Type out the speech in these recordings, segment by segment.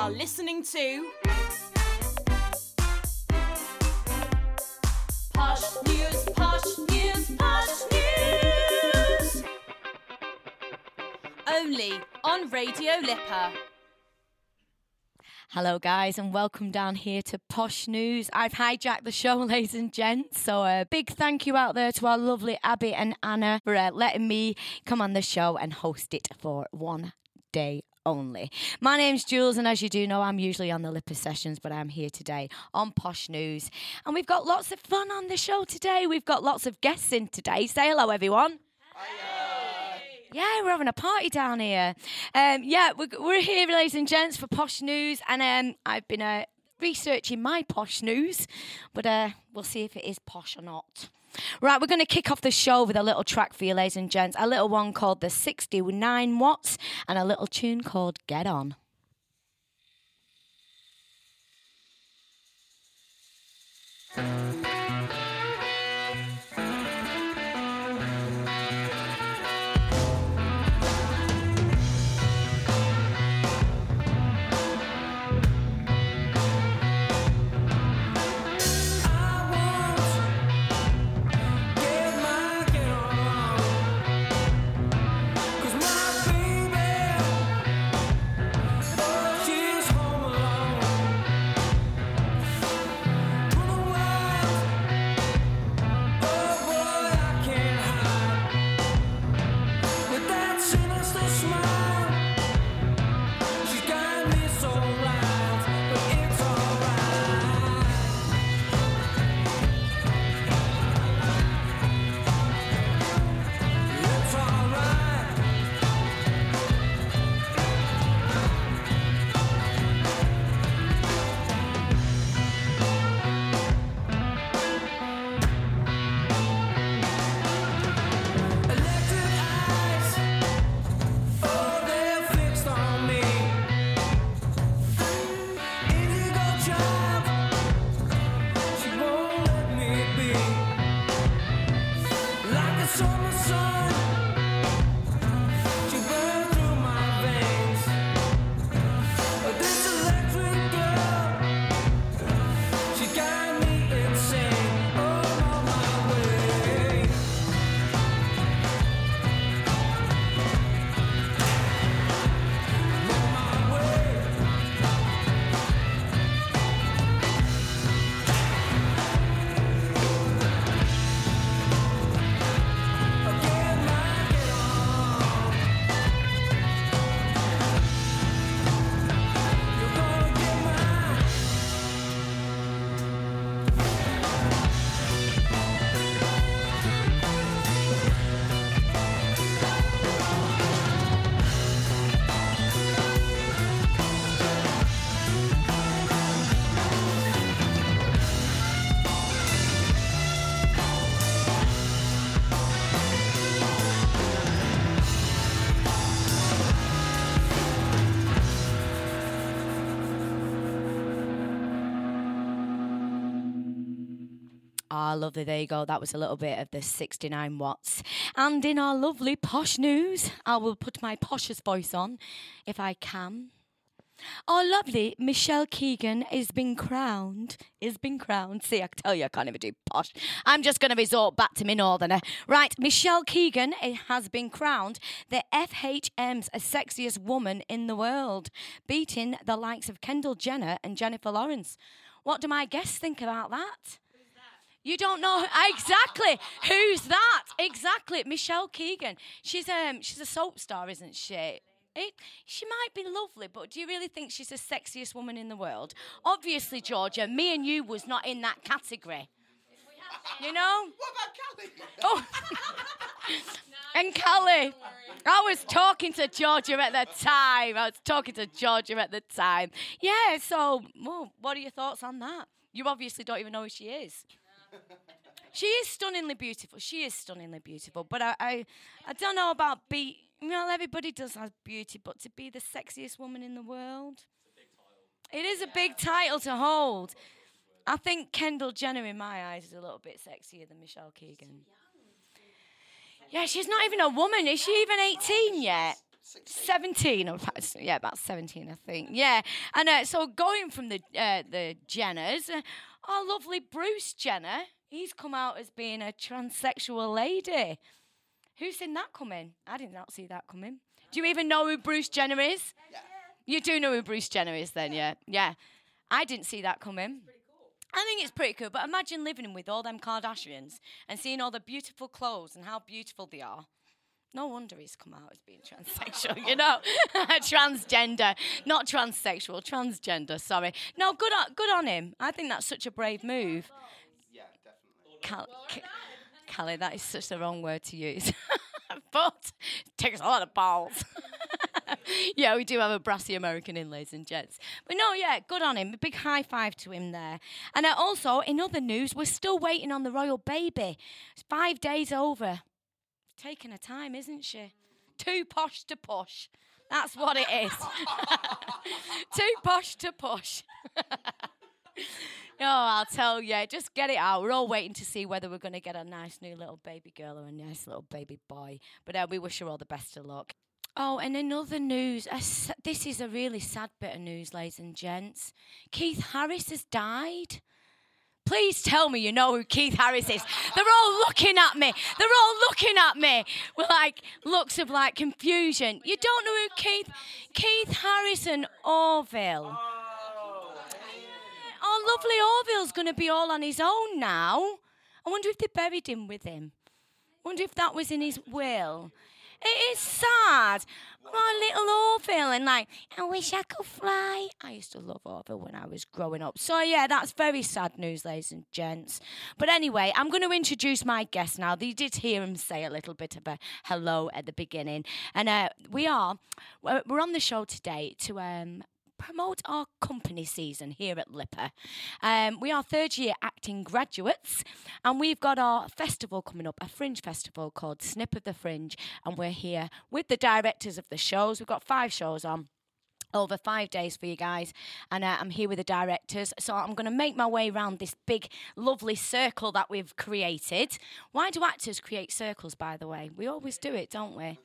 are listening to Posh News, Posh News, Posh News. Only on Radio LIPA. Hello, guys, and welcome down here to Posh News. I've hijacked the show, ladies and gents. So, a big thank you out there to our lovely Abby and Anna for uh, letting me come on the show and host it for one day only. My name's Jules, and as you do know, I'm usually on the LIPA sessions, but I'm here today on Posh News. And we've got lots of fun on the show today. We've got lots of guests in today. Say hello, everyone. Yeah, we're having a party down here. Um, yeah, we're, we're here, ladies and gents, for Posh News, and um, I've been uh, researching my Posh News, but uh, we'll see if it is posh or not. Right, we're going to kick off the show with a little track for you, ladies and gents. A little one called The 69 Watts, and a little tune called Get On. Ah, lovely. There you go. That was a little bit of the 69 watts. And in our lovely posh news, I will put my poshest voice on if I can. Our lovely Michelle Keegan is being crowned. Is being crowned. See, I tell you, I can't even do posh. I'm just going to resort back to my northerner. Right, Michelle Keegan eh, has been crowned the FHM's sexiest woman in the world, beating the likes of Kendall Jenner and Jennifer Lawrence. What do my guests think about that? You don't know exactly who's that? Exactly, Michelle Keegan. She's um she's a soap star, isn't she? It, she might be lovely, but do you really think she's the sexiest woman in the world? Obviously, Georgia, me and you was not in that category. You know? What about Cally? Oh, and Cally, I was talking to Georgia at the time. I was talking to Georgia at the time. Yeah. So, well, what are your thoughts on that? You obviously don't even know who she is. She is stunningly beautiful. She is stunningly beautiful. But I, I, I don't know about be. Well, everybody does have beauty, but to be the sexiest woman in the world, it is a big title to hold. I think Kendall Jenner, in my eyes, is a little bit sexier than Michelle Keegan. Yeah, she's not even a woman. Is she even 18 yet? 17 or yeah about 17 i think yeah and uh, so going from the uh, the jenners uh, our lovely bruce jenner he's come out as being a transsexual lady. Who's seen that coming? I did not see that coming. Do you even know who bruce jenner is? Yeah. you do know who bruce jenner is then yeah. Yeah. I didn't see that coming. I think it's pretty cool, but imagine living with all them Kardashians and seeing all the beautiful clothes and how beautiful they are. No wonder he's come out as being transsexual, you know, transgender, not transsexual, transgender. Sorry. No, good on, good on him. I think that's such a brave move. Yeah, definitely. Cal- Ca- Cally, that is such the wrong word to use, but it takes a lot of balls. yeah, we do have a brassy American in, ladies and gents. But no, yeah, good on him. A big high five to him there. And uh, also, in other news, we're still waiting on the royal baby. It's five days over. Taking her time, isn't she? Too posh to push. That's what it is. Too posh to push. Oh, I'll tell you. Just get it out. We're all waiting to see whether we're going to get a nice new little baby girl or a nice little baby boy. But uh, we wish her all the best of luck. Oh, and another news. this is a really sad bit of news, ladies and gents. Keith Harris has died. Please tell me you know who Keith Harris is. They're all looking at me. They're all looking at me with like looks of like confusion. You don't know who Keith Keith Harrison Orville. Oh. oh, lovely Orville's going to be all on his own now. I wonder if they buried him with him. wonder if that was in his will. It is sad. My little Orville, and like, I wish I could fly. I used to love Orville when I was growing up. So, yeah, that's very sad news, ladies and gents. But anyway, I'm going to introduce my guest now. You did hear him say a little bit of a hello at the beginning. And uh, we are, we're on the show today to um, promote our company season here at LIPA. Um, we are third year acting graduates, and we've got our festival coming up, a fringe festival called Snip of the Fringe, and we're here with the directors of the shows. We've got five shows on. Over five days for you guys, and uh, I'm here with the directors. So I'm going to make my way around this big, lovely circle that we've created. Why do actors create circles, by the way? We always do it, don't we?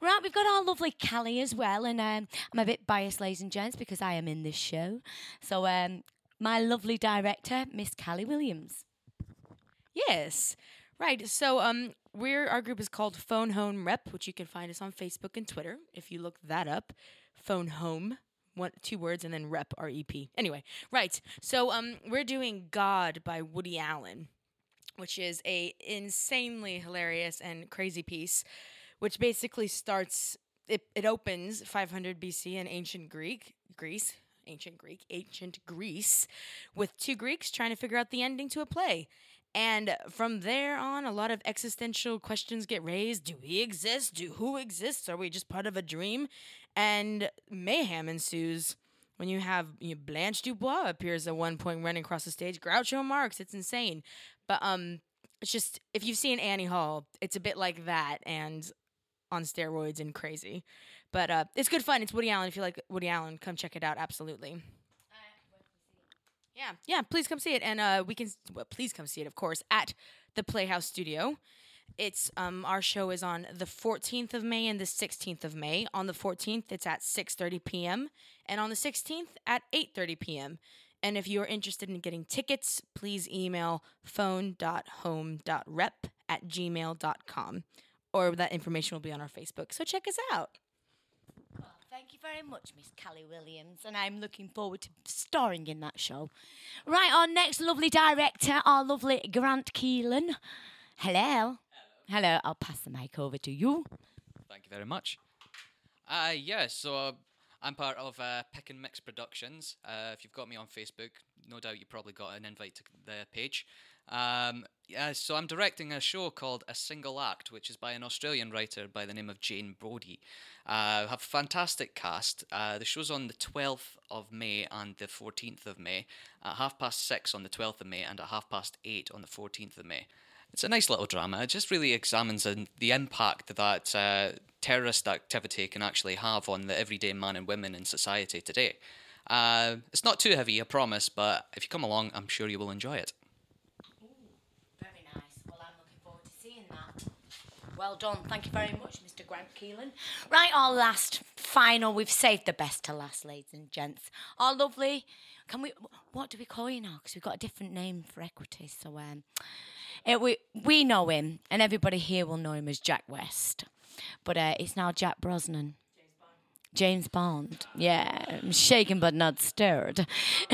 Right, we've got our lovely Cally as well, and um, I'm a bit biased, ladies and gents, because I am in this show. So, um, my lovely director, Miss Cally Williams. Yes. Right. So um we're our group is called Phone Home Rep, which you can find us on Facebook and Twitter if you look that up. Phone Home. One two words and then rep R E P. Anyway, right. So um we're doing God by Woody Allen, which is a insanely hilarious and crazy piece, which basically starts it, it opens 500 BC in ancient Greek, Greece, ancient Greek, ancient Greece, with two Greeks trying to figure out the ending to a play. And from there on, a lot of existential questions get raised. Do we exist? Do who exists? Are we just part of a dream? And mayhem ensues when you have you know, Blanche Dubois appears at one point running across the stage. Groucho Marx, it's insane. But um, it's just if you've seen Annie Hall, it's a bit like that and on steroids and crazy. But uh, it's good fun. It's Woody Allen. If you like Woody Allen, come check it out. Absolutely. Yeah, yeah. Please come see it, and uh, we can. Well, please come see it, of course, at the Playhouse Studio. It's um our show is on the 14th of May and the 16th of May. On the 14th, it's at 6:30 p.m. and on the 16th at 8:30 p.m. And if you're interested in getting tickets, please email phone.home.rep at gmail.com. Or that information will be on our Facebook. So check us out. Thank you very much, Miss Cally Williams, and I'm looking forward to starring in that show. Right, our next lovely director, our lovely Grant Keelan. Hello. Hello. I'll pass the mic over to you. Thank you very much. Uh, yeah, so uh, I'm part of uh, Pick and Mix Productions. Uh, if you've got me on Facebook, no doubt you probably got an invite to the page. Um, yeah, so I'm directing a show called A Single Act, which is by an Australian writer by the name of Jane Bodie. Uh, have a fantastic cast. Uh, the show's on the 12th of May and the 14th of May, at half past six on the 12th of May and at half past eight on the 14th of May. It's a nice little drama. It just really examines the impact that uh, terrorist activity can actually have on the everyday man and women in society today. Uh, it's not too heavy, I promise, but if you come along, I'm sure you will enjoy it. Very nice. Well, done. Thank you very much, Mr. Grant Keelan. Right, our last final. We've saved the best to last, ladies and gents. Our lovely. Can we? What do we call you now? Because we've got a different name for equity. So um, it, we we know him, and everybody here will know him as Jack West, but uh, it's now Jack Brosnan. James Bond. Yeah, I'm shaken but not stirred.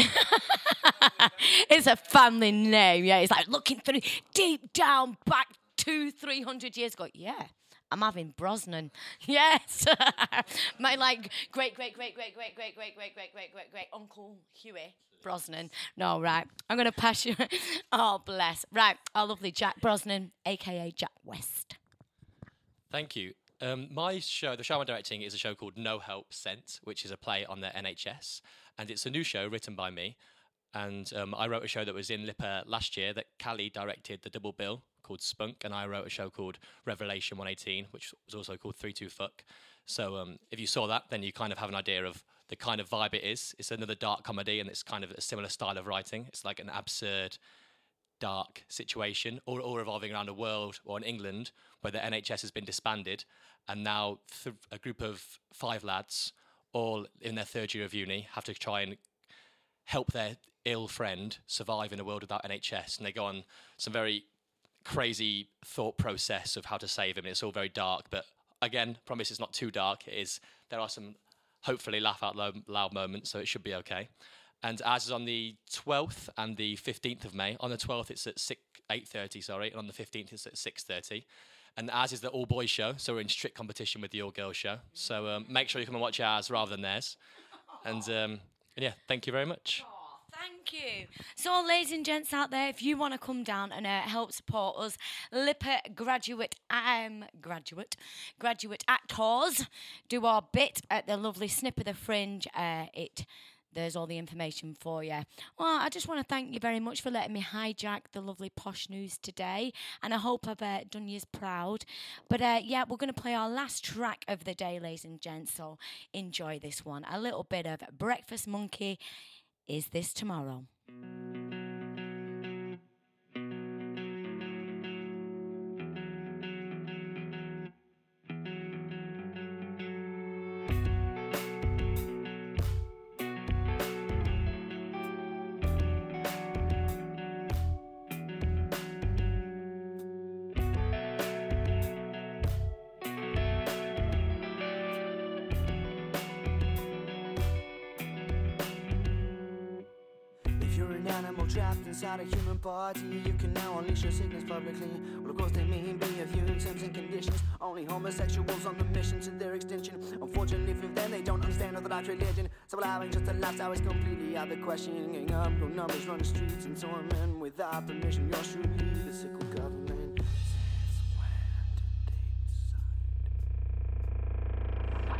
it's a family name. Yeah, it's like looking through deep down back two, three hundred years ago. Yeah. I'm having Brosnan. Yes. My like great, great, great, great, great, great, great, great, great, great, great, great uncle Huey Brosnan. No, right. I'm gonna pass you. oh bless. Right, our lovely Jack Brosnan, aka Jack West. Thank you. Um, my show, the show I'm directing, is a show called No Help Sent, which is a play on the NHS, and it's a new show written by me. And um, I wrote a show that was in LIPA last year that Cally directed the double bill called Spunk, and I wrote a show called Revelation 118, which was also called Three Two Fuck. So um, if you saw that, then you kind of have an idea of the kind of vibe it is. It's another dark comedy, and it's kind of a similar style of writing. It's like an absurd, dark situation, all, all revolving around a world or in England where the NHS has been disbanded, and now th- a group of five lads, all in their third year of uni, have to try and help their ill friend survive in a world without NHS. And they go on some very crazy thought process of how to save him. It's all very dark, but again, promise it's not too dark. It is. There are some hopefully laugh out loud, moments, so it should be okay. And ours is on the 12th and the 15th of May. On the 12th, it's at 6, 8.30, sorry, and on the 15th, it's at 6.30. And ours is the all boys show, so we're in strict competition with the all girls show. So um, make sure you come and watch ours rather than theirs. And, um, yeah, thank you very much. Thank you. So, ladies and gents out there, if you want to come down and uh, help support us, LIPA graduate, um, graduate, graduate actors, do our bit at the lovely Snip of the Fringe. Uh, it. There's all the information for you. Well, I just want to thank you very much for letting me hijack the lovely posh news today, and I hope I've uh, done you proud. But uh, yeah, we're going to play our last track of the day, ladies and gents. So enjoy this one. A little bit of Breakfast Monkey. Is this tomorrow? You're an animal trapped inside a human body, you can now unleash your sickness publicly. Well, of course, they mean be of in terms and conditions. Only homosexuals on the mission to their extinction. Unfortunately for them, they don't understand Orthodox religion. So allowing just a lifestyle is completely out of the question. Gang up, no numbers run the streets and torment without permission. You're truly the sickle government.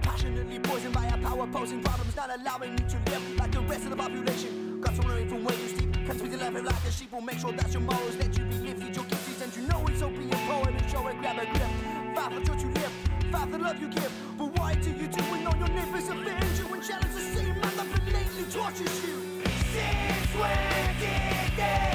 Passionately poisoned by a power posing problems, not allowing you to live like the rest of the population. Got to learn from where you sleep, cuts with your life like a sheep. Will make sure that your morals let you be lifted. Your gifts, and you know it's open your poem and show it, grab a grip. Fight for truth you live, fight for love you give. But why do you do when all your neighbors avenge you and challenge the same man that blatantly tortures you? Since when did they?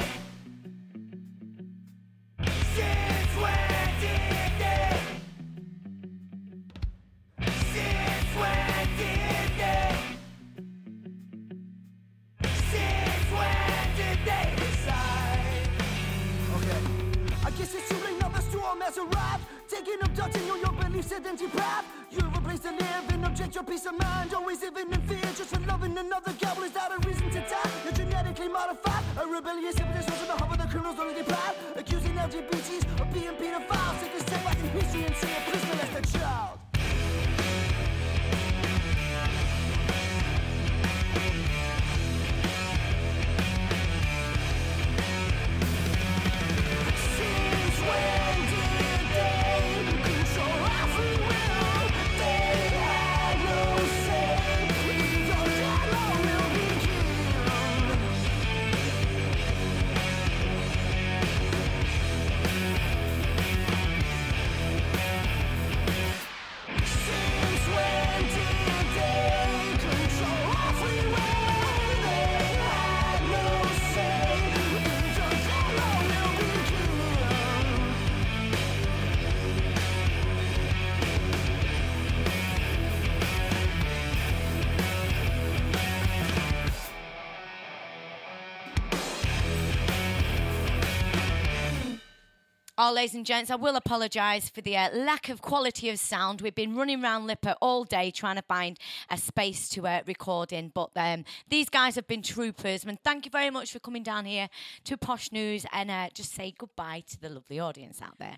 Oh, ladies and gents, I will apologise for the uh, lack of quality of sound. We've been running around LIPA all day trying to find a space to uh, record in, but um, these guys have been troopers. And thank you very much for coming down here to Posh News and uh, just say goodbye to the lovely audience out there.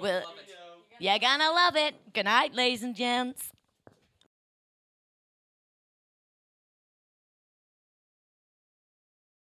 Well, you're gonna love it. Good night, ladies and gents.